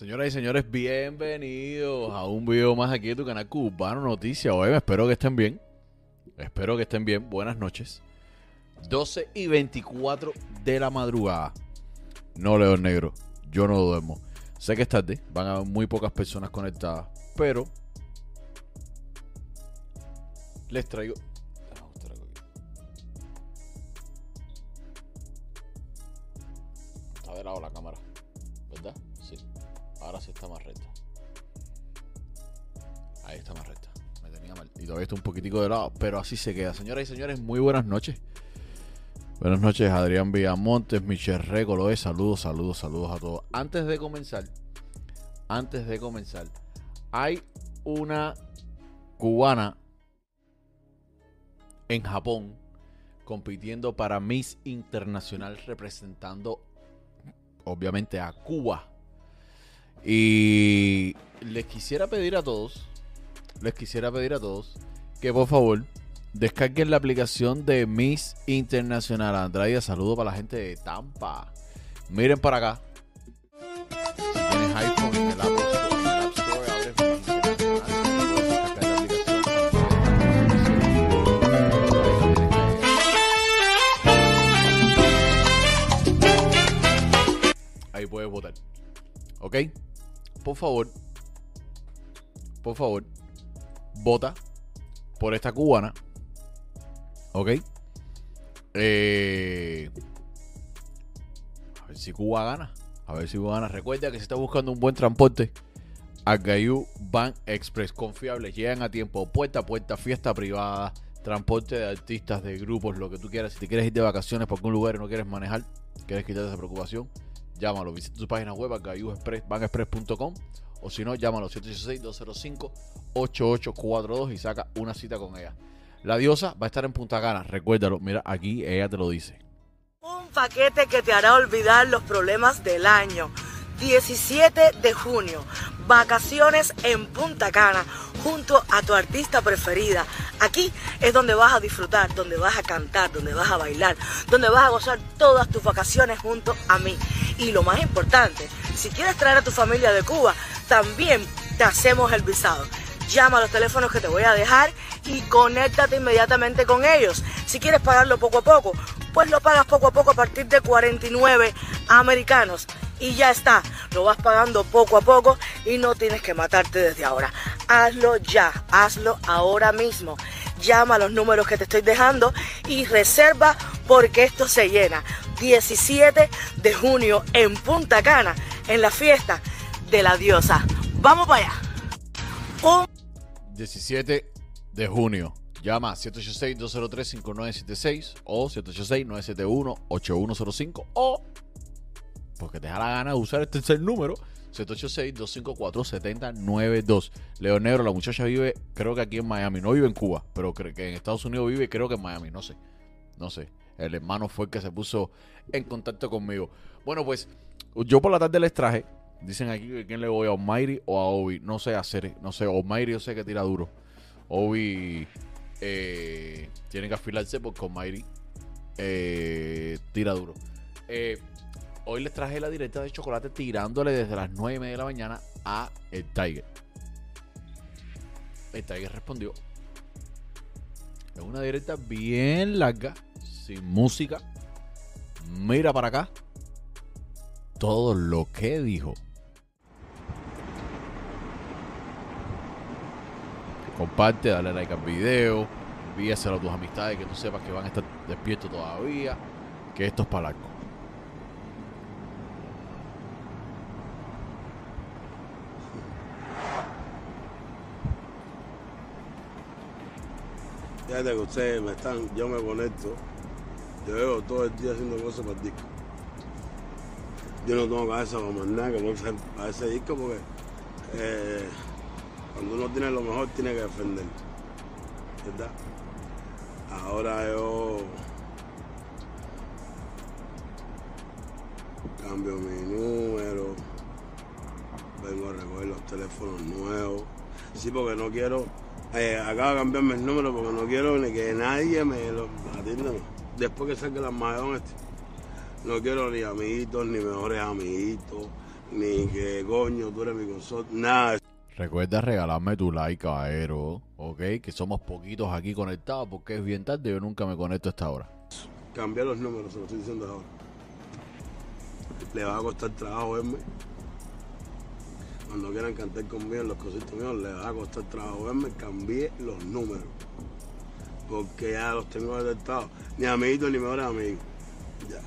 Señoras y señores, bienvenidos a un video más aquí de tu canal Cubano Noticias. Oye, espero que estén bien. Espero que estén bien. Buenas noches. 12 y 24 de la madrugada. No leo el negro. Yo no duermo. Sé que es tarde. Van a haber muy pocas personas conectadas. Pero les traigo. Está de lado la Y todavía está un poquitico de lado. Pero así se queda. Señoras y señores, muy buenas noches. Buenas noches, Adrián Villamontes, Michelle Recolo. Saludos, saludos, saludos a todos. Antes de comenzar, antes de comenzar, hay una cubana en Japón compitiendo para Miss Internacional representando obviamente a Cuba. Y les quisiera pedir a todos, les quisiera pedir a todos que por favor descarguen la aplicación de Miss Internacional. Andrade, saludo para la gente de Tampa. Miren para acá. Ahí puedes votar. ¿Ok? Por favor. Por favor. Vota por esta cubana. ¿Ok? Eh, a ver si Cuba gana. A ver si gana. Recuerda que se está buscando un buen transporte. Agayú Van Express. Confiables. Llegan a tiempo. Puerta a puerta. Fiesta privada. Transporte de artistas, de grupos, lo que tú quieras. Si te quieres ir de vacaciones por algún lugar y no quieres manejar, quieres quitarte esa preocupación, llámalo. Visita su página web, agayuexpress.com o si no, llámalo 786-205-8842 y saca una cita con ella. La diosa va a estar en Punta Cana, recuérdalo, mira, aquí ella te lo dice. Un paquete que te hará olvidar los problemas del año. 17 de junio, vacaciones en Punta Cana junto a tu artista preferida. Aquí es donde vas a disfrutar, donde vas a cantar, donde vas a bailar, donde vas a gozar todas tus vacaciones junto a mí. Y lo más importante, si quieres traer a tu familia de Cuba, también te hacemos el visado. Llama a los teléfonos que te voy a dejar y conéctate inmediatamente con ellos. Si quieres pagarlo poco a poco, pues lo pagas poco a poco a partir de 49 americanos. Y ya está, lo vas pagando poco a poco y no tienes que matarte desde ahora. Hazlo ya, hazlo ahora mismo. Llama a los números que te estoy dejando y reserva porque esto se llena. 17 de junio en Punta Cana, en la fiesta de la diosa. Vamos para allá. Un 17 de junio. Llama 786-203-5976 o 786-971-8105 o porque te da la gana de usar este tercer número 786-254-7092. León Negro, la muchacha vive creo que aquí en Miami, no vive en Cuba, pero creo que en Estados Unidos vive creo que en Miami, no sé, no sé. El hermano fue el que se puso en contacto conmigo. Bueno, pues yo por la tarde les traje, dicen aquí que quién le voy a Almighty o a Obi, no sé hacer, no sé, Almighty yo sé que tira duro. Obi eh, tiene que afilarse porque Almighty eh, tira duro. Eh, hoy les traje la directa de chocolate tirándole desde las 9 y media de la mañana a el Tiger. El Tiger respondió. Es una directa bien larga, sin música. Mira para acá. Todo lo que dijo. Comparte, dale like al video. Envíaselo a tus amistades que tú sepas que van a estar despiertos todavía. Que esto es para largo. Fíjate que ustedes me están, yo me conecto, yo veo todo el día haciendo cosas para el disco. Yo no tengo cabeza para más nada que no para ese disco porque eh, cuando uno tiene lo mejor tiene que defender. ¿Verdad? Ahora yo cambio mi número, vengo a recoger los teléfonos nuevos. Sí, porque no quiero eh, acabo de cambiarme el número porque no quiero ni que nadie me lo atienda. Después que salga el Armagedón este, no quiero ni amiguitos, ni mejores amiguitos, ni que coño, tú eres mi consorte, nada. Recuerda regalarme tu like, caballero, ok, que somos poquitos aquí conectados porque es bien tarde, yo nunca me conecto a esta hora. Cambiar los números, se lo estoy diciendo ahora. Le va a costar trabajo verme. Cuando quieran cantar conmigo en los cositos míos, le va a costar trabajo verme. Cambié los números. Porque ya los tengo detectados. Ni amiguitos ni mejores amigos. Ya.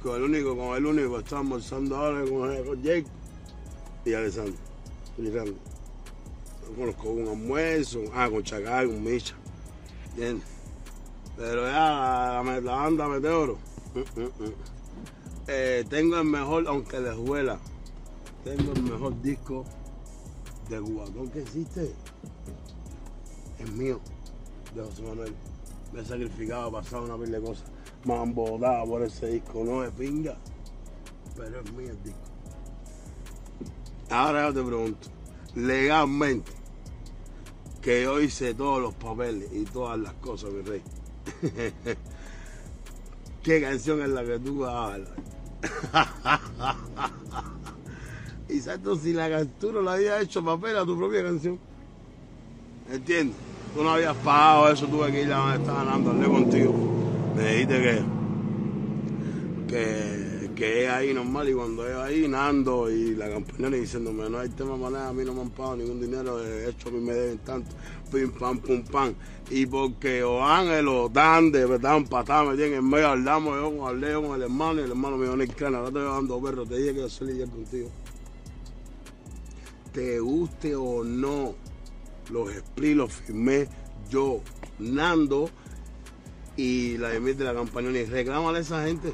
Con el único, con el único que está almorzando ahora con, con Jake y Alessandro. No conozco un almuerzo, ah, con Chacal, un Micha. ¿Entiendes? Pero ya la, banda Meteoro. mm, mm, mm. Eh, tengo el mejor, aunque les huela, tengo el mejor disco de Cubatón que existe. Es mío, de José Manuel. Me he sacrificado, he pasado una pila de cosas. Me han botado por ese disco, no es pinga. Pero es mío el disco. Ahora yo te pregunto, legalmente, que yo hice todos los papeles y todas las cosas, mi rey. ¿Qué canción es la que tú hablar? y Santo, si la tú no la habías hecho papel a tu propia canción. ¿Entiendes? Tú no habías pagado eso, tuve que ir a estaba Nando, hablé contigo. Me dijiste que, que, que es ahí normal y cuando es ahí, Nando y la campaña diciéndome, no hay tema nada, a mí no me han pagado ningún dinero, de hecho a mí me deben tanto, pim pam pum pam. Y porque o Ángel o Dande, me estaban patadas, me tienen en medio, hablamos yo hablé con el hermano y el hermano me dijo, Nick Clan, ahora te voy dando perro, te dije que yo soy lidiar contigo. Te guste o no, los split los firmé yo, Nando y la de de la campaña y reclámale a esa gente.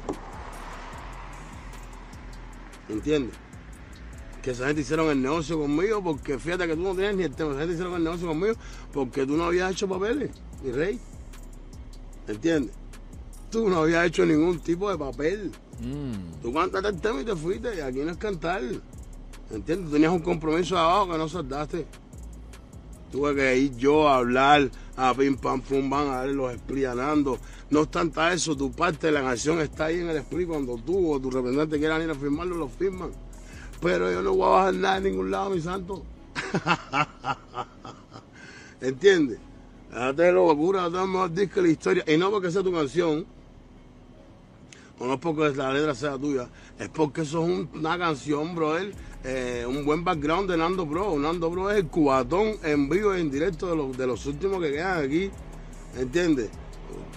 ¿Entiendes? Que esa gente hicieron el negocio conmigo porque fíjate que tú no tienes ni el tema. Esa gente hicieron el negocio conmigo porque tú no habías hecho papeles, mi rey. ¿Entiendes? Tú no habías hecho ningún tipo de papel. Mm, Tú cantaste el tema y te fuiste. Y aquí no es cantar. ¿Entiendes? Tú tenías un compromiso abajo que no soldaste. Tuve que ir yo a hablar a pim pam pum bam, a darle los explicando. No obstante eso, tu parte de la canción está ahí en el split. Cuando tú o tu representante quieran ir a firmarlo, lo firman. Pero yo no voy a bajar nada en ningún lado, mi santo. ¿Entiendes? Date locura, date mejor disco la historia. Y no porque sea tu canción, o no porque la letra sea tuya, es porque eso es un- una canción, brother, eh, un buen background de Nando Bro. Nando Bro es el cubatón en vivo y en directo de los, de los últimos que quedan aquí, ¿entiendes?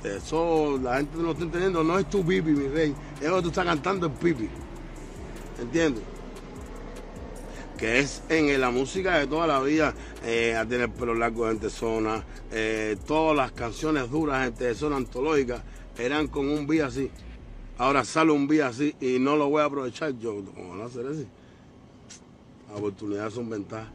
Eso la gente no lo está entendiendo, no es tu pipi, mi rey, es lo que tú estás cantando el pipi, ¿entiendes? que es en la música de toda la vida, eh, a tener pelo largo gente zona, eh, todas las canciones duras gente zona antológica eran con un beat así. Ahora sale un beat así y no lo voy a aprovechar yo. ¿Cómo van a hacer así? Las oportunidades son ventajas.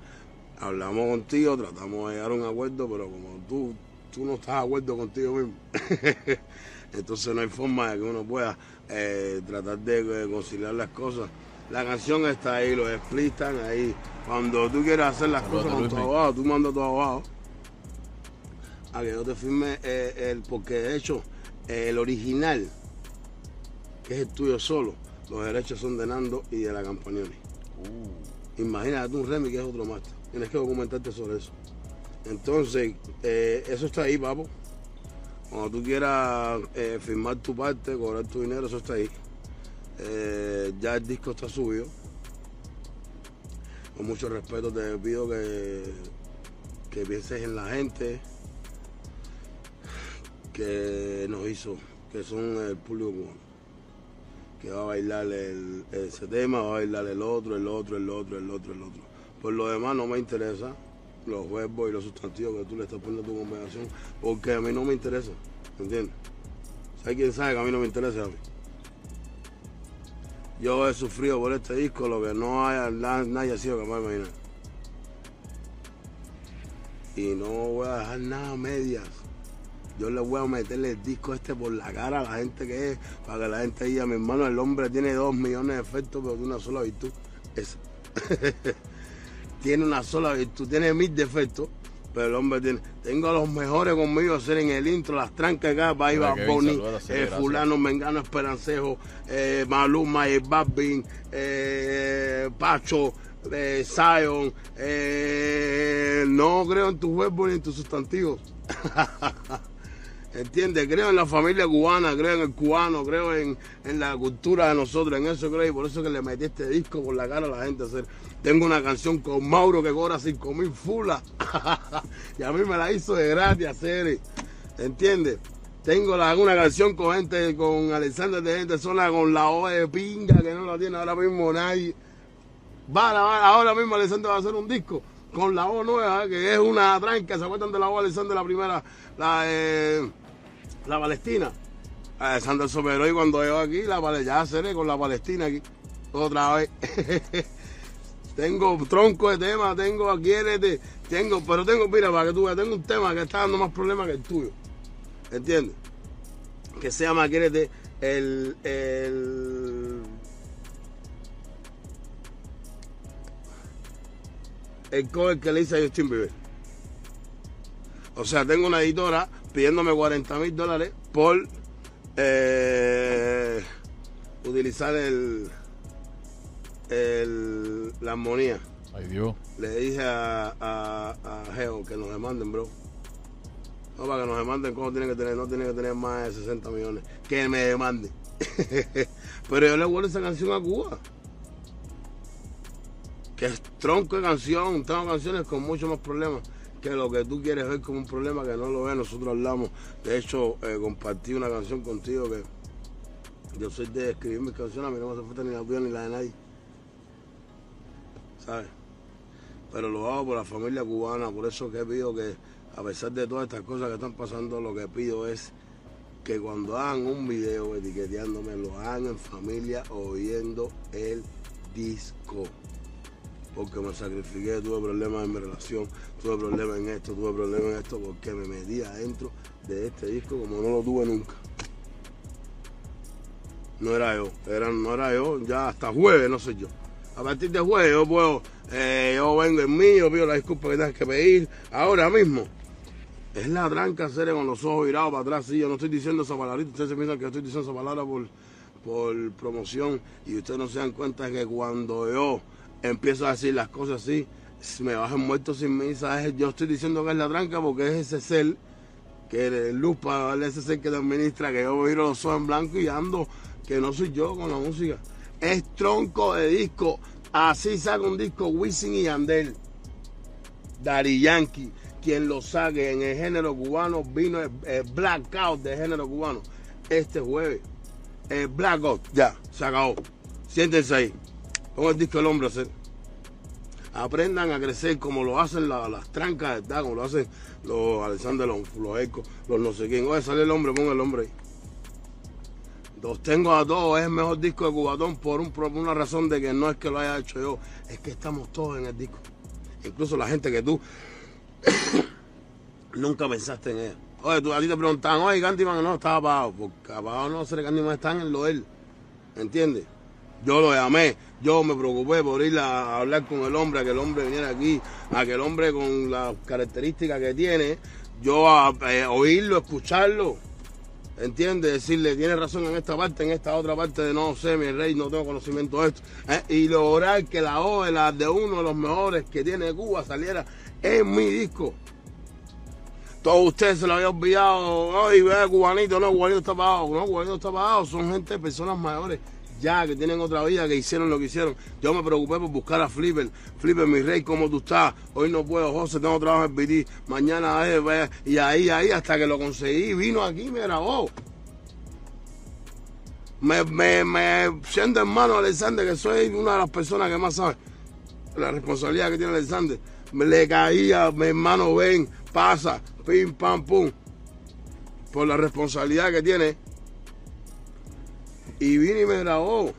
Hablamos contigo, tratamos de llegar a un acuerdo, pero como tú, tú no estás de acuerdo contigo mismo, entonces no hay forma de que uno pueda eh, tratar de eh, conciliar las cosas. La canción está ahí, los están ahí. Cuando tú quieras hacer las Saludos cosas con tu abogado, tú mandas a tu abogado a que yo te firme eh, el, porque de hecho eh, el original, que es el tuyo solo, los derechos son de Nando y de la Campagnoni. Imagínate un remix que es otro más. Tienes que documentarte sobre eso. Entonces, eh, eso está ahí, papo. Cuando tú quieras eh, firmar tu parte, cobrar tu dinero, eso está ahí. Eh, ya el disco está subido. Con mucho respeto te pido que, que pienses en la gente que nos hizo, que son el público cubano. Que va a bailar el- ese tema, va a bailar el otro, el otro, el otro, el otro, el otro. Por lo demás no me interesa los verbos y los sustantivos que tú le estás poniendo a tu conversación, porque a mí no me interesa, ¿entiendes? ¿Sabes quién sabe que a mí no me interesa a mí? Yo he sufrido por este disco lo que no haya, na- nadie ha sido capaz de imaginar. Y no voy a dejar nada medias. Yo le voy a meterle el disco este por la cara a la gente que es, para que la gente diga, mi hermano, el hombre tiene dos millones de efectos, pero tiene una sola virtud. Esa. tiene una sola virtud, tiene mil defectos, Pero el hombre tiene. Tengo a los mejores conmigo hacer en el intro las trancas acá. Va Boni, eh. Fulano, Mengano, Esperancejo, eh, Maluma, eh, Babin, eh, Pacho, eh, Zion. no creo en tu verbo ni en tus sustantivos. ¿Entiendes? Creo en la familia cubana, creo en el cubano, creo en, en la cultura de nosotros, en eso creo y por eso que le metí este disco por la cara a la gente. hacer. Tengo una canción con Mauro que cobra 5 mil fulas y a mí me la hizo de gratis hacer. ¿Entiendes? Tengo la- una canción con gente, con Alexander de gente sola, con la O de pinga que no la tiene ahora mismo nadie. Va, va, ahora mismo Alexander va a hacer un disco con la O nueva, que es una tranca. ¿Se acuerdan de la O Alexander, la primera? La, eh, la Palestina. Alexander superó y cuando llegó aquí, la ya seré con la Palestina aquí. Otra vez. tengo tronco de tema, tengo Aquiérete, tengo, pero tengo, mira, para que tú veas, tengo un tema que está dando más problemas que el tuyo. ¿Entiendes? Que se llama Aquiérete el, el el cover que le hice a Justin Bieber. O sea, tengo una editora pidiéndome 40 mil dólares por eh, utilizar el, el, la armonía. Ay, Dios. Le dije a, a, a Geo que nos demanden, bro. No, para que nos demanden, ¿cómo tienen que tener? No tienen que tener más de 60 millones. Que me demanden. Pero yo le vuelvo esa canción a Cuba. Que es tronco de canción. Tengo canciones con muchos más problemas que lo que tú quieres ver como un problema que no lo ves. Nosotros hablamos. De hecho, eh, compartí una canción contigo que yo soy de escribir mis canciones. A mí no me hace falta ni la tuya ni la de nadie. ¿Sabes? pero lo hago por la familia cubana, por eso que pido que a pesar de todas estas cosas que están pasando, lo que pido es que cuando hagan un video etiqueteándome, lo hagan en familia oyendo el disco. Porque me sacrifiqué, tuve problemas en mi relación, tuve problemas en esto, tuve problemas en esto, porque me metí adentro de este disco como no lo tuve nunca. No era yo, era, no era yo, ya hasta jueves no soy yo. A partir de jueves yo puedo, eh, yo vengo en mí, yo pido la disculpa que tengas que pedir ahora mismo. Es la tranca hacer con los ojos virados para atrás, sí, yo no estoy diciendo esa palabrita, ustedes se piensan que estoy diciendo esa palabra por, por promoción y ustedes no se dan cuenta que cuando yo empiezo a decir las cosas así, me bajan muerto sin ¿sabes? Yo estoy diciendo que es la tranca porque es ese ser que el luz para darle ese ser que administra, que yo miro los ojos en blanco y ando, que no soy yo con la música. Es tronco de disco. Así saca un disco Wisin y Yandel. Dari Yankee, quien lo saque en el género cubano, vino el, el blackout de género cubano este jueves. El blackout, ya, se acabó. Siéntense ahí. Pon el disco el hombre a hacer. Aprendan a crecer como lo hacen la- las trancas, ¿verdad? Como lo hacen los Alexander, los, los Ecos, los no sé quién. Oye, sale el hombre, pon el hombre ahí. Los tengo a todos, es el mejor disco de Cubatón por, un, por una razón de que no es que lo haya hecho yo, es que estamos todos en el disco. Incluso la gente que tú nunca pensaste en ella. Oye, tú, a ti te preguntaban, oye, Candyman no estaba apagado. Porque apagado no ser Candyman están en lo él. ¿Entiendes? Yo lo llamé, yo me preocupé por ir a hablar con el hombre, a que el hombre viniera aquí, a que el hombre con las características que tiene, yo a, eh, oírlo, escucharlo. ¿Entiendes? Decirle, tiene razón en esta parte, en esta otra parte de no sé, mi rey, no tengo conocimiento de esto. ¿eh? Y lograr que la O de, la de uno de los mejores que tiene Cuba saliera en mi disco. Todos ustedes se lo habían olvidado. Ay, ve, cubanito, no, cubanito está pagado. No, cubanito está pagado. Son gente, personas mayores, ya que tienen otra vida, que hicieron lo que hicieron. Yo me preocupé por buscar a Flipper. Flipper, mi rey, ¿cómo tú estás? Hoy no puedo, José, tengo trabajo en BT. Mañana, eh, y ahí, ahí, hasta que lo conseguí, vino aquí me grabó. Me, me, me siento hermano Alexander, que soy una de las personas que más sabe la responsabilidad que tiene Alexander. Me le caía, mi hermano, ven, pasa, pim, pam, pum. Por la responsabilidad que tiene. Y vine y me grabó.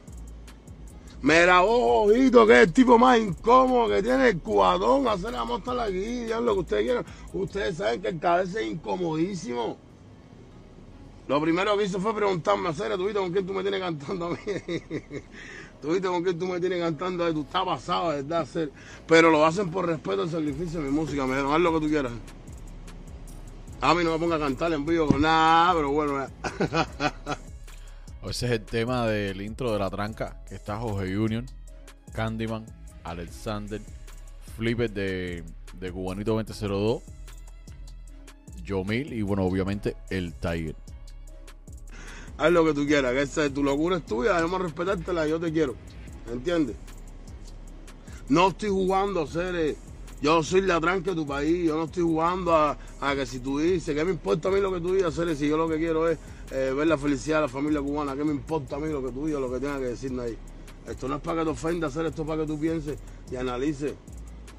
Me grabó Ojito, que es el tipo más incómodo que tiene el cubadón. Hacer la mostra aquí, lo que ustedes quieran. Ustedes saben que el cabeza es incomodísimo. Lo primero que hizo fue preguntarme, hacer, ¿tú viste con quién tú me tienes cantando a mí? Tú viste con qué tú me tienes cantando ahí, tú estás pasado, verdad, hacer. Pero lo hacen por respeto al sacrificio de mi música. Me dijeron, haz lo que tú quieras. A mí no me ponga a cantar en vivo con nada, pero bueno. Ese es el tema del intro de la tranca, que está Jorge Union, Candyman, Alexander, Flipper de, de Cubanito 2002, Yomil y bueno, obviamente el Tiger. haz lo que tú quieras, que esa, tu locura es tuya, debemos respetártela, yo te quiero. ¿Entiendes? No estoy jugando a ser. eh, yo soy la tranca de tu país, yo no estoy jugando a, a que si tú dices, ¿qué me importa a mí lo que tú digas, Cere? Si yo lo que quiero es eh, ver la felicidad de la familia cubana, ¿qué me importa a mí lo que tú digas, lo que tengas que decirme ahí? Esto no es para que te ofenda, hacer esto es para que tú pienses y analices.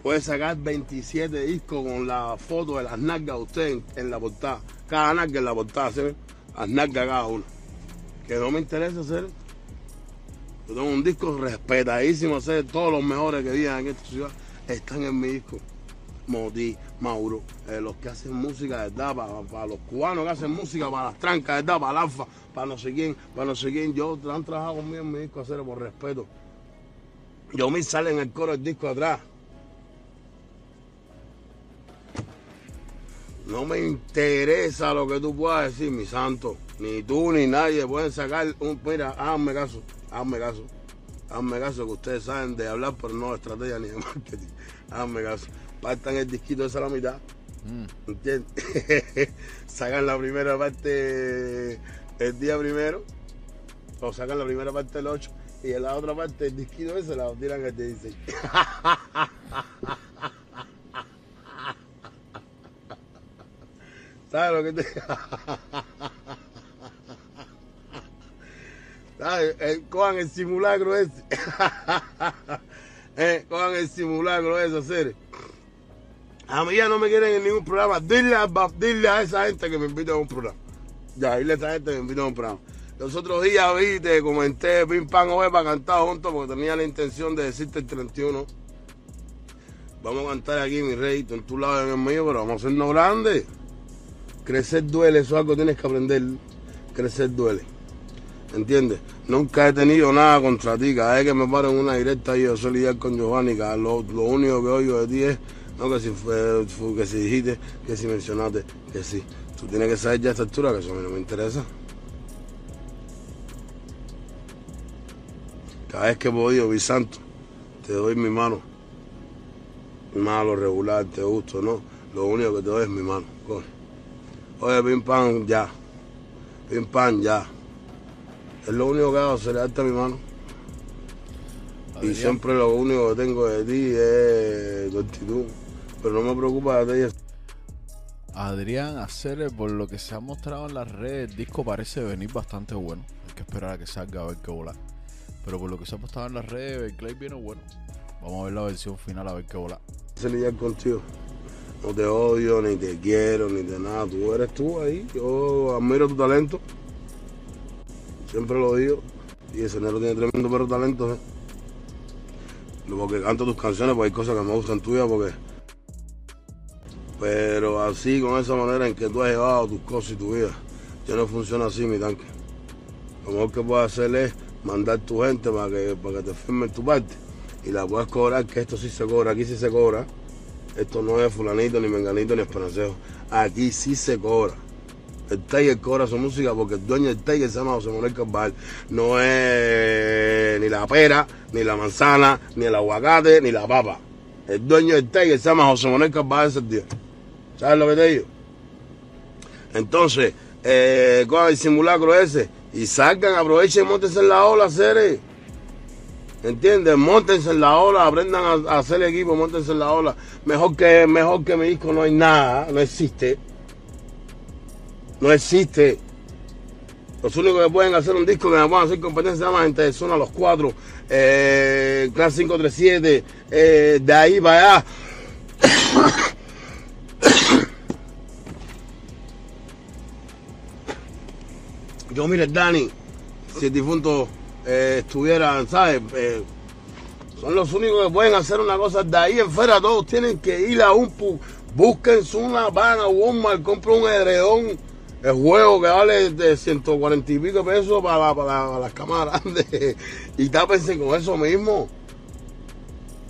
Puedes sacar 27 discos con la foto de las nalgas de usted en, la portada. Cada nalga en la portada, ¿sí? Las nalgas cada una. Que no me interesa hacer. Yo tengo un disco respetadísimo, hacer todos los mejores que viven en esta ciudad están en mi disco. Moti, Mauro, eh, los que hacen música verdad, para, los cubanos que hacen música, para las trancas verdad, para el alfa, para no sé quién, para no sé quién. Yo han trabajado conmigo en mi disco hacer por respeto. Yo me sale en el coro del disco atrás. No me interesa lo que tú puedas decir, mi santo. Ni tú ni nadie pueden sacar un. Mira, hazme caso, hazme caso. Hazme caso que ustedes saben de hablar, pero no de estrategia ni de marketing. Hazme caso. Partan el disquito esa a la mitad. Mm. ¿Entiendes? sacan la primera parte el día primero. O sacan la primera parte el 8. Y en la otra parte el disquito ese la tiran el 16. ¿Sabes lo que te.? ¿Sabes? Eh, cojan el simulacro ese. eh, cojan el simulacro ese, hacer. A mí ya no me quieren en ningún programa. Dile a, dile a esa gente que me invite a un programa. Ya, dile a esa gente que me invite a un programa. Los otros días vi, te comenté, pim oye, para cantar juntos porque tenía la intención de decirte el 31. Vamos a cantar aquí, mi rey, en tu lado y en el mío, pero vamos a hacernos grandes. Crecer duele, eso es algo que tienes que aprender. Crecer duele. ¿Entiendes? Nunca he tenido nada contra ti. Cada vez que me paro en una directa yo soy lidiar con Giovanni, lo, lo único que oigo de ti es no, que, si fue, que si dijiste, que si mencionaste, que sí. Tú tienes que saber ya a esta altura que eso a mí no me interesa. Cada vez que he podido, mi santo, te doy mi mano. Mi mano regular, te gusto, ¿no? Lo único que te doy es mi mano. coge. Oye, pim pam, ya. Pim pam, ya. Es lo único que hago, se mi mano. Y siempre lo único que tengo de ti es tu actitud. Pero no me preocupa de ti. Adrián, hacer por lo que se ha mostrado en las redes, el disco parece venir bastante bueno. Hay que esperar a que salga a ver qué volar. Pero por lo que se ha mostrado en las redes, el Clay viene bueno. Vamos a ver la versión final a ver qué volar. sé lidiar contigo. No te odio, ni te quiero, ni de nada. Tú eres tú ahí. Yo admiro tu talento. Siempre lo digo. Y ese negro tiene tremendo perro talento. ¿eh? Porque canto tus canciones, pues hay cosas que me gustan tuyas, porque. Pero así, con esa manera en que tú has llevado tus cosas y tu vida, yo no funciona así, mi tanque. Lo mejor que puedes hacer es mandar tu gente para que, para que te firmen tu parte y la puedes cobrar, que esto sí se cobra, aquí sí se cobra. Esto no es fulanito, ni menganito, ni esperancejo. Aquí sí se cobra. El Tiger cobra su música porque el dueño del Tiger se llama José Manuel Carvajal. No es ni la pera, ni la manzana, ni el aguacate, ni la papa. El dueño del Tiger se llama José Manuel Carvajal ese día. ¿Sabes lo que te digo? Entonces, eh, cojan el simulacro ese y salgan, aprovechen montense en la ola, seres. ¿Entiendes? Montense en la ola, aprendan a, a hacer equipo, montense en la ola. Mejor que, mejor que mi disco no hay nada, no existe. No existe. Los únicos que pueden hacer un disco que me puedan hacer competencia se llama Gente de Zona Los Cuatro, eh, Class 537, eh, de ahí para allá. Yo, mire, Dani, si el difunto eh, estuviera, ¿sabes? Eh, son los únicos que pueden hacer una cosa. De ahí en fuera todos tienen que ir a un pu busquen una van Walmart, compren un edredón El juego que vale de 140 y pico pesos para, para, las cámaras grandes. Y tápense con eso mismo.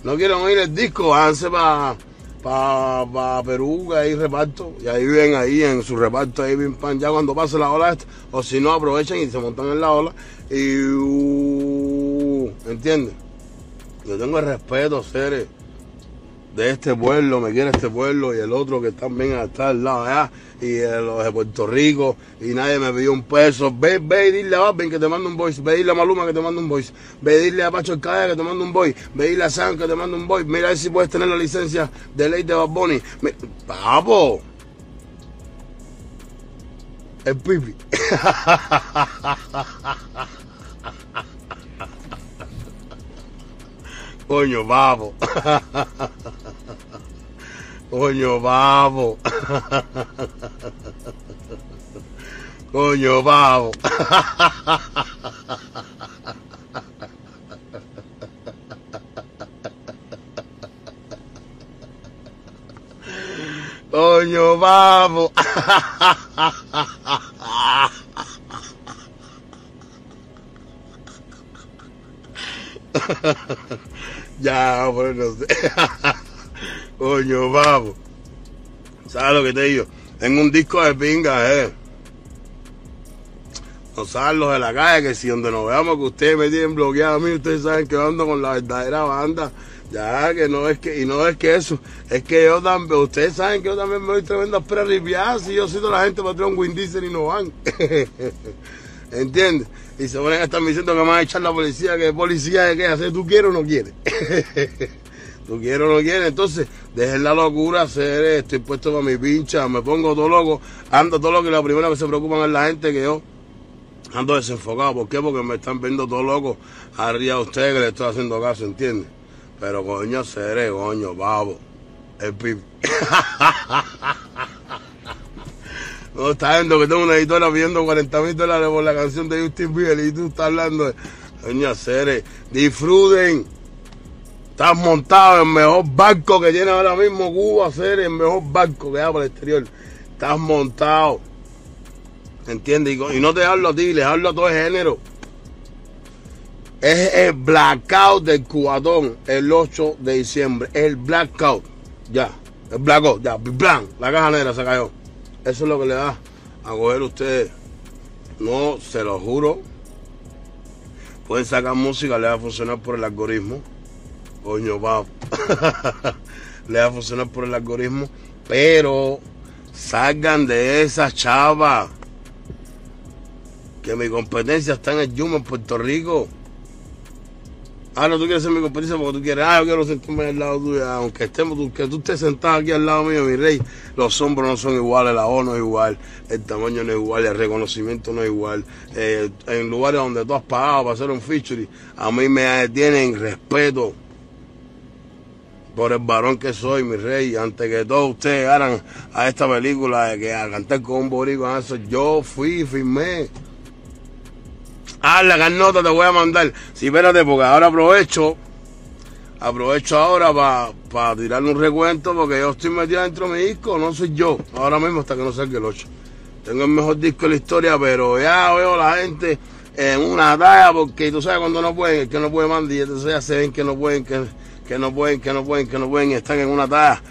No quieren oír el disco, váyanse para pa, Perú, que hay reparto. Y ahí viven ahí en su reparto, ahí bien pan. Ya cuando pase la ola, o si no, aprovechan y se montan en la ola. Y. Uh, ¿Entiendes? Yo tengo el respeto, seres de este pueblo, me quiere este pueblo y el otro que también está al lado allá y los de Puerto Rico y nadie me pidió un peso. Ve, ve y dile a Babin que te mando un voice, ve y dile a Maluma que te mando un voice, ve y dile a Pacho que te mando un voice, ve y dile a Sam que te mando un voice, mira a ver si puedes tener la licencia de ley de Bad. ¡Papo! El pipi. Coño, babo. Coño, babo. Coño, babo. Coño, babo. ya, bueno, no sé. Coño, vamos. ¿Sabes lo que te digo? En un disco de pinga, eh. No saben los de la calle, que si donde nos veamos que ustedes me tienen bloqueado a mí, ustedes saben que ando con la verdadera banda. Ya, que no es que, y no es que eso, es que yo también, ustedes saben que yo también me doy tremendas prerripiadas y yo toda la gente para traer un Win y no van. ¿Entiendes? Y se ponen a estar diciendo que me van a echar la policía, que policía de qué hacer, tú quieres o no quieres. tú quieres o no quieres. Entonces, dejen la locura, hacer estoy puesto para mi pincha, me pongo todo loco, ando todo loco y la primera que se preocupan es la gente que yo ando desenfocado. ¿Por qué? Porque me están viendo todo loco arriba a ustedes que le estoy haciendo caso, ¿entiendes? Pero coño, seré, coño, babo. El pipi. No, está viendo que tengo una editora pidiendo 40 mil dólares por la canción de Justin Bieber y tú estás hablando de... Doña Cere, disfruten. Estás montado en el mejor barco que tiene ahora mismo Cuba, Cere, el mejor barco que hay por el exterior. Estás montado. ¿Entiendes? Y, no te hablo a ti, les hablo a todo el género. Es el blackout del cubatón el 8 de diciembre. El blackout. Ya. El blackout. Ya. Blanc. La caja negra se cayó. Eso es lo que le da a coger ustedes. No, se lo juro. Pueden sacar música, le va a funcionar por el algoritmo. Coño, va. le va a funcionar por el algoritmo. Pero salgan de esa chava. Que mi competencia está en el Yuma, en Puerto Rico. Ah, no, tú quieres ser mi competencia porque tú quieres. Ah, yo quiero sentarme al lado tuyo. Aunque estemos, tú, que tú estés sentado aquí al lado mío, mi rey. Los hombros no son iguales, la voz no es igual, el tamaño no es igual, el reconocimiento no es igual. Eh, en lugares donde tú has pagado para hacer un featuring, a mí me tienen respeto por el varón que soy, mi rey. Antes que todos ustedes llegaran a esta película de que a cantar con un boricua, yo fui, firmé. Ah, la carnota te voy a mandar. Sí, espérate, porque ahora aprovecho. Aprovecho ahora para pa tirarle un recuento porque yo estoy metido dentro de mi disco, no soy yo. Ahora mismo hasta que no salga el 8. Tengo el mejor disco de la historia, pero ya veo a la gente en una talla porque tú sabes cuando no pueden, el que no puede mandar y entonces ya se ven que no pueden, que, que no pueden, que no pueden, que no pueden están en una talla.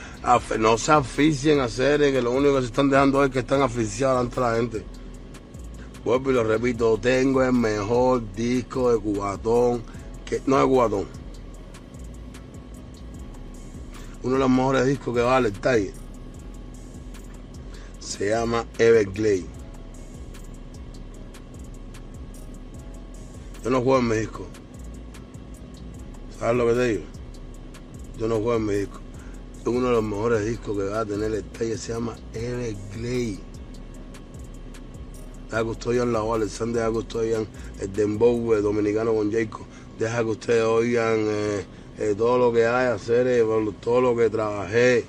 No se asfixien a hacer, que lo único que se están dejando es que están asfixiados ante la gente. Vuelvo y lo repito, tengo el mejor disco de Cubatón, que no es Cubatón. Uno de los mejores discos que vale el Tiger. Se llama Everglade. Yo no juego en mi disco. ¿Sabes lo que te digo? Yo no juego en mi disco. Es uno de los mejores discos que va a tener el Tiger. Se llama Everglade deja que ustedes oigan la voz, Alexander, deja que ustedes oigan el dembow dominicano con Jacob, deja que ustedes oigan eh, eh, todo lo que hay, hacer, eh, todo lo que trabajé.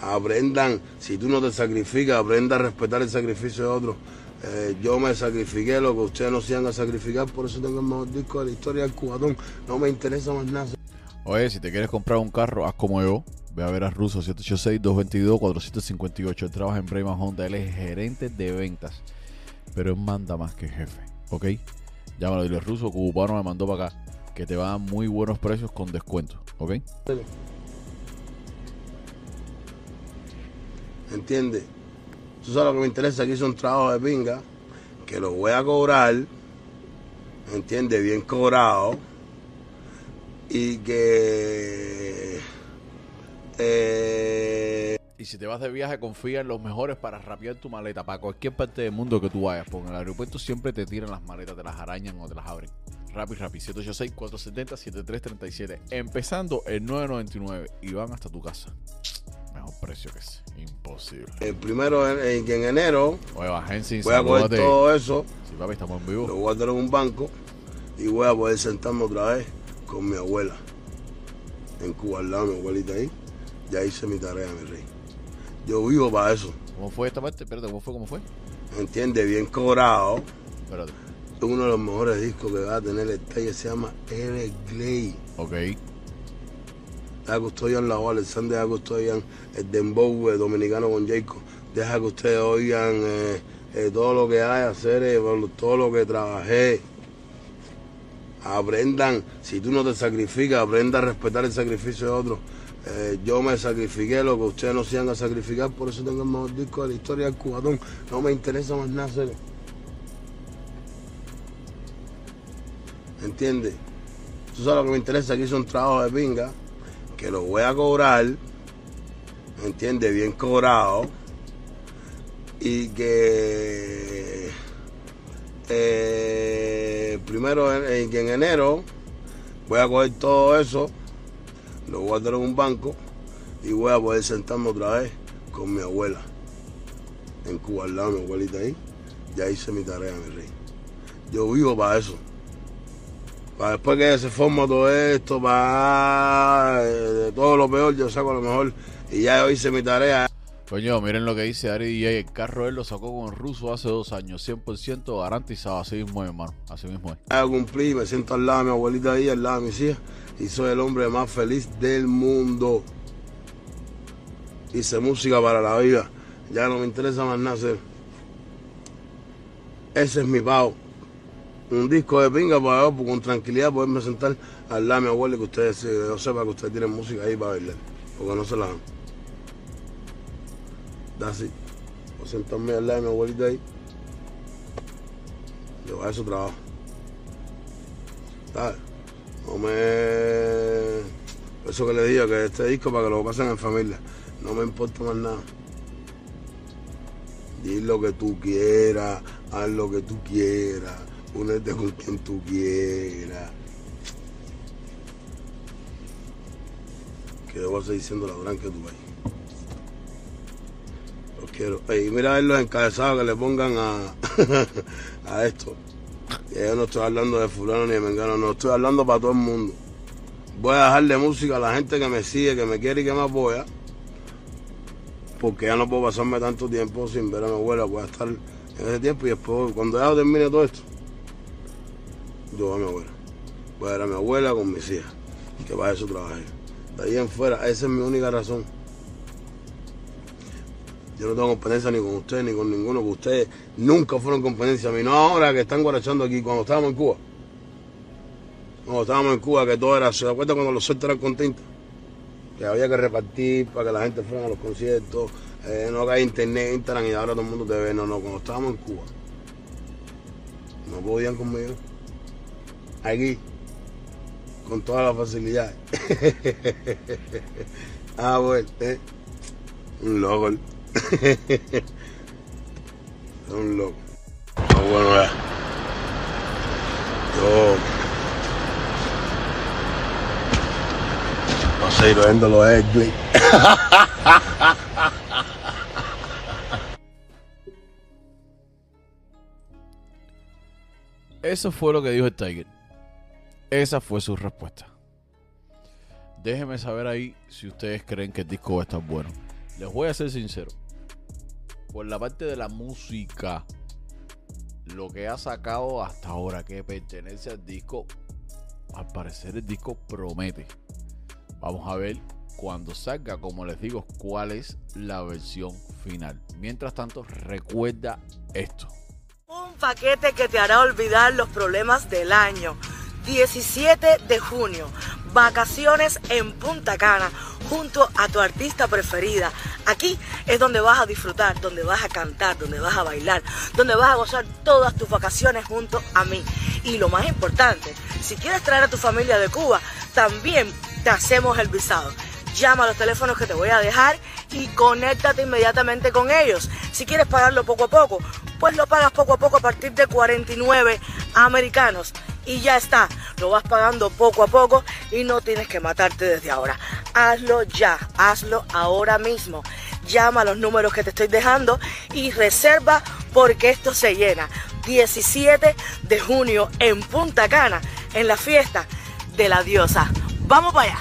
Aprendan, si tú no te sacrificas, aprenda a respetar el sacrificio de otros. yo me sacrifiqué lo que ustedes no se iban a sacrificar, por eso tengo el mejor disco de la historia del cubatón. No me interesa más nada. Oye, si te quieres comprar un carro, haz como yo Ve a ver a Russo 786-222-458. Él trabaja en Brayman Honda. Él es gerente de ventas. Pero él manda más que jefe. ¿Ok? Llámalo, dile Russo. Cubano me mandó para acá. Que te va a muy buenos precios con descuento. ¿Ok? ¿Entiendes? Tú sabes lo que me interesa aquí son trabajos de pinga, que los voy a cobrar, ¿entiendes? Bien cobrado. Y que... eh, Y si te vas de viaje, confía en los mejores para rapear tu maleta. Para cualquier parte del mundo que tú vayas. Porque en el aeropuerto siempre te tiran las maletas, te las arañan o te las abren. Rappi, Rappi, 786-470-7337. Empezando el 999 y van hasta tu casa. Mejor precio que ese. Imposible. el primero en, en- en enero Oye, voy a coger todo eso, Sí, papi, estamos en lo vivo. voy a tener en un banco y voy a poder sentarme otra vez con mi abuela. En Cuba, al lado mi abuelita ahí. Ya hice mi tarea, mi rey. Yo vivo para eso. ¿Cómo fue esta parte? Espérate, ¿cómo fue? ¿Cómo fue? ¿Entiendes? Bien cobrado. Espérate. Uno de los mejores discos que va a tener el taller se llama Everglade. Ok. Deja que ustedes oigan la voz, Alexander, deja que ustedes oigan el dembow eh, dominicano con Jacob. Deja que ustedes oigan eh, eh, todo lo que hay, hacer, eh, todo lo que trabajé. Aprendan, si tú no te sacrificas, aprenda a respetar el sacrificio de otros. Eh, yo me sacrifiqué lo que ustedes no se iban a sacrificar, por eso tengo el mejor disco de la historia del cubatón. No me interesa más nada hacer. ¿Entiendes? Tú sabes lo que me interesa aquí son trabajos de pinga, que los voy a cobrar, ¿entiendes? Bien cobrado. Y que eh, primero en, en- enero voy a coger todo eso, lo voy a tener en un banco y voy a poder sentarme otra vez con mi abuela. En Cuba, al lado mi abuelita ahí. Ya hice mi tarea, mi rey. Yo vivo para eso. Para después que se forma todo esto, para eh, de todo lo peor, yo saco lo mejor. Y ya hice mi tarea. Coño, miren lo que dice Ari DJ. El carro él lo sacó con ruso hace dos años. 100% garantizado. Así mismo es, hermano. Así mismo es. Ya me siento al lado de mi abuelita ahí, al lado de mis hijas. Y soy el hombre más feliz del mundo. Hice música para la vida. Ya no me interesa más nada hacer. Ese es mi pago. Un disco de pinga para yo, con tranquilidad poderme sentar al lado de mi abuela y que ustedes, eh, yo sepa que ustedes tienen música ahí para bailar. Porque no se la dan. Así. Voy a sentarme al lado de mi abuelita ahí. Yo a eso trabajo. ¿Sabes? No me. Eso que le digo que este disco para que lo pasen en familia. No me importa más nada. Di lo que tú quieras, haz lo que tú quieras, únete con quien tú quieras. Que voy a seguir siendo la gran que tú ves. Quiero. Ey, mira a ver los encabezados que le pongan a, a esto. Y yo no estoy hablando de fulano ni de mengano, no, estoy hablando para todo el mundo. Voy a dejarle música a la gente que me sigue, que me quiere y que me apoya. Porque ya no puedo pasarme tanto tiempo sin ver a mi abuela. Voy a estar en ese tiempo y después, cuando ya termine todo esto, yo voy a mi abuela. Voy a ver a mi abuela con mis hijas, que para eso trabajé. De ahí en fuera, esa es mi única razón. Yo no tengo competencia ni con ustedes ni con ninguno, que ustedes nunca fueron competencia a mí. No ahora que están guarachando aquí, cuando estábamos en Cuba. Cuando estábamos en Cuba, que todo era, ¿se acuerdan cuando los sueltos eran con tinta? Que había que repartir para que la gente fuera a los conciertos, eh, no hay internet, Instagram y ahora todo el mundo te ve. No, no, cuando estábamos en Cuba. No podían conmigo. Aquí, con todas las facilidades. ah, bueno, eh. Un loco. Es un loco. Ah, bueno. Yo. No sé, lo vendo los Eggley. Eso fue lo que dijo el Tiger. Esa fue su respuesta. Déjenme saber ahí si ustedes creen que el disco va a estar bueno. Les voy a ser sincero. Por la parte de la música, lo que ha sacado hasta ahora que pertenece al disco, al parecer el disco promete. Vamos a ver cuando salga, como les digo, cuál es la versión final. Mientras tanto, recuerda esto. Un paquete que te hará olvidar los problemas del año. 17 de junio, vacaciones en Punta Cana junto a tu artista preferida. Aquí es donde vas a disfrutar, donde vas a cantar, donde vas a bailar, donde vas a gozar todas tus vacaciones junto a mí. Y lo más importante, si quieres traer a tu familia de Cuba, también te hacemos el visado. Llama a los teléfonos que te voy a dejar y conéctate inmediatamente con ellos. Si quieres pagarlo poco a poco, pues lo pagas poco a poco a partir de 49 americanos y ya está. Lo vas pagando poco a poco y no tienes que matarte desde ahora. Hazlo ya, hazlo ahora mismo. Llama a los números que te estoy dejando y reserva porque esto se llena. 17 de junio en Punta Cana, en la fiesta de la diosa. Vamos para allá.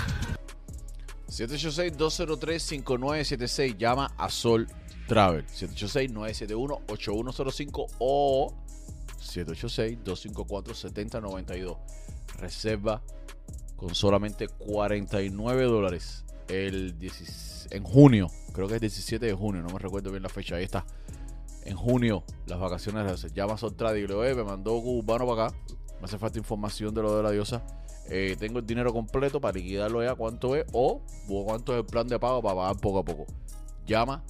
786-203-5976. Llama a Sol Travel. 786-971-8105 o 786-254-7092. Reserva con solamente 49 dólares el 10 en junio. Creo que es 17 de junio, no me recuerdo bien la fecha. Ahí está. En junio, las vacaciones de Llama a Sol Travel y le me mandó cubano para acá. Me hace falta información de lo de la diosa. Eh, tengo el dinero completo para liquidarlo ya cuánto es o cuánto es el plan de pago para pagar poco a poco. Llama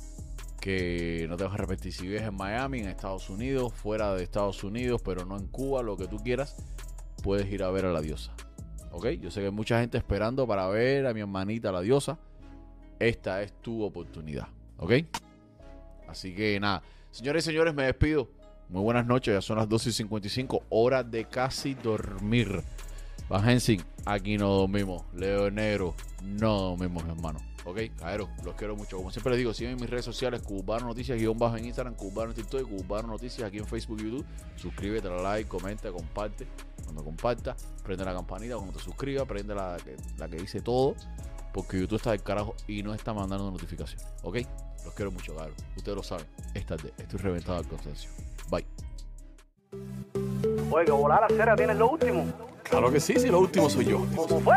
que no te vas a repetir si vives en Miami, en Estados Unidos, fuera de Estados Unidos, pero no en Cuba, lo que tú quieras, puedes ir a ver a la diosa. ¿Ok? Yo sé que hay mucha gente esperando para ver a mi hermanita la diosa. Esta es tu oportunidad. ¿Ok? Así que nada. Señores y señores, me despido. Muy buenas noches. Ya son las 12 y 55. Hora de casi dormir. Hensing, aquí no dormimos. Leo Negro, no dormimos, hermano. Ok, caero, los quiero mucho. Como siempre les digo, sigan mis redes sociales, Cubano Noticias, guion bajo en Instagram, Cubano en TikTok Cubano Noticias aquí en Facebook YouTube. Suscríbete, dale like, comenta, comparte. Cuando comparta, prende la campanita. Cuando te suscribas, prende la, la que dice todo. Porque YouTube está del carajo y no está mandando notificaciones. Ok, los quiero mucho, caero. Ustedes lo saben. Esta estoy reventado al consenso. Bye. Oye, volar a cera tienes lo último. Claro que sí, si lo último soy yo. ¿Cómo fue?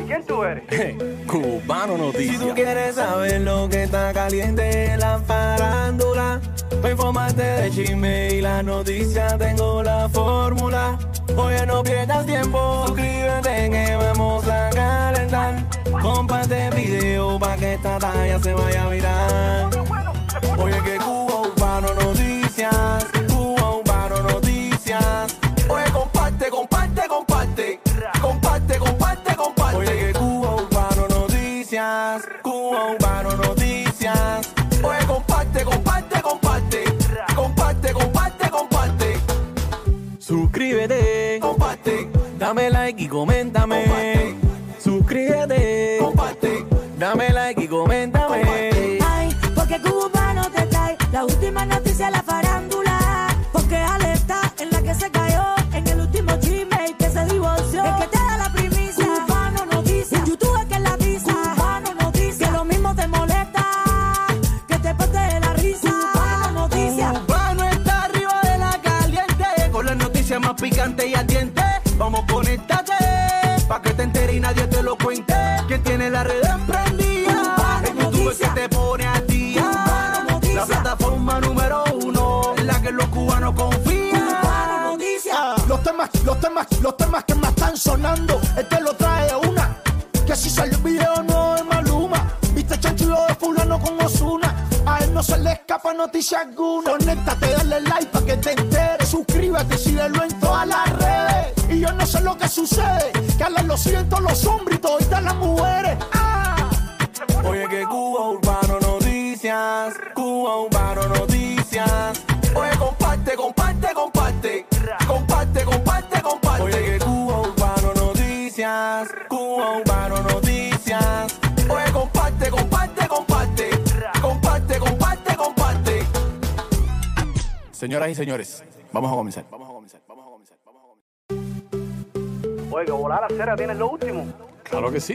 ¿Y quién tú eres? Cubano Noticias. Si tú quieres saber lo que está caliente en la farándula, para informarte de chisme y la noticia, tengo la fórmula. Oye, no pierdas tiempo, suscríbete que vamos a calentar. Comparte el video para que esta talla se vaya a virar. Oye, que Cuba Urbano Noticias, coméntame. Comparte. Suscríbete, comparte. Dame like y coméntame. Ay, porque cubano te trae la última noticia, la farándula. Porque Ale está en la que se cayó, en el último chisme y que se divorció. El que te da la primicia, cubano noticia. En YouTube es que la avisa, cubano noticia. Que lo mismo te molesta, que te parte de la risa, cubano noticia. Cubano está arriba de la caliente, con las noticias más picantes y ardientes. Vamos, conéctate, pa' que te entere y nadie te lo cuente. Que tiene la red emprendida, en YouTube es que te pone a día. La plataforma número uno, en la que los cubanos confían. Los temas, los temas, los temas que más están sonando, este lo trae una. Que si salió un video no es Maluma. Viste chanchullo de fulano con Osuna. A él no se le escapa noticia alguna. Conéctate, dale like para que te enteres. Suscríbete, síguelo en todas las redes. Y yo no sé lo que sucede. Que a lo siento los hombres y todas las mujeres. Ah. Oye, que Cuba Urbano Noticias, Cuba Urbano Noticias. Oye, comparte, comparte, comparte. Comparte, comparte, comparte. Oye, que Cuba Urbano Noticias, Cuba Urbano Noticias. Oye, comparte, comparte, comparte. Comparte, comparte, comparte. Señoras y señores, vamos a comenzar. Oye, volar a cera tienes lo último. Claro que sí.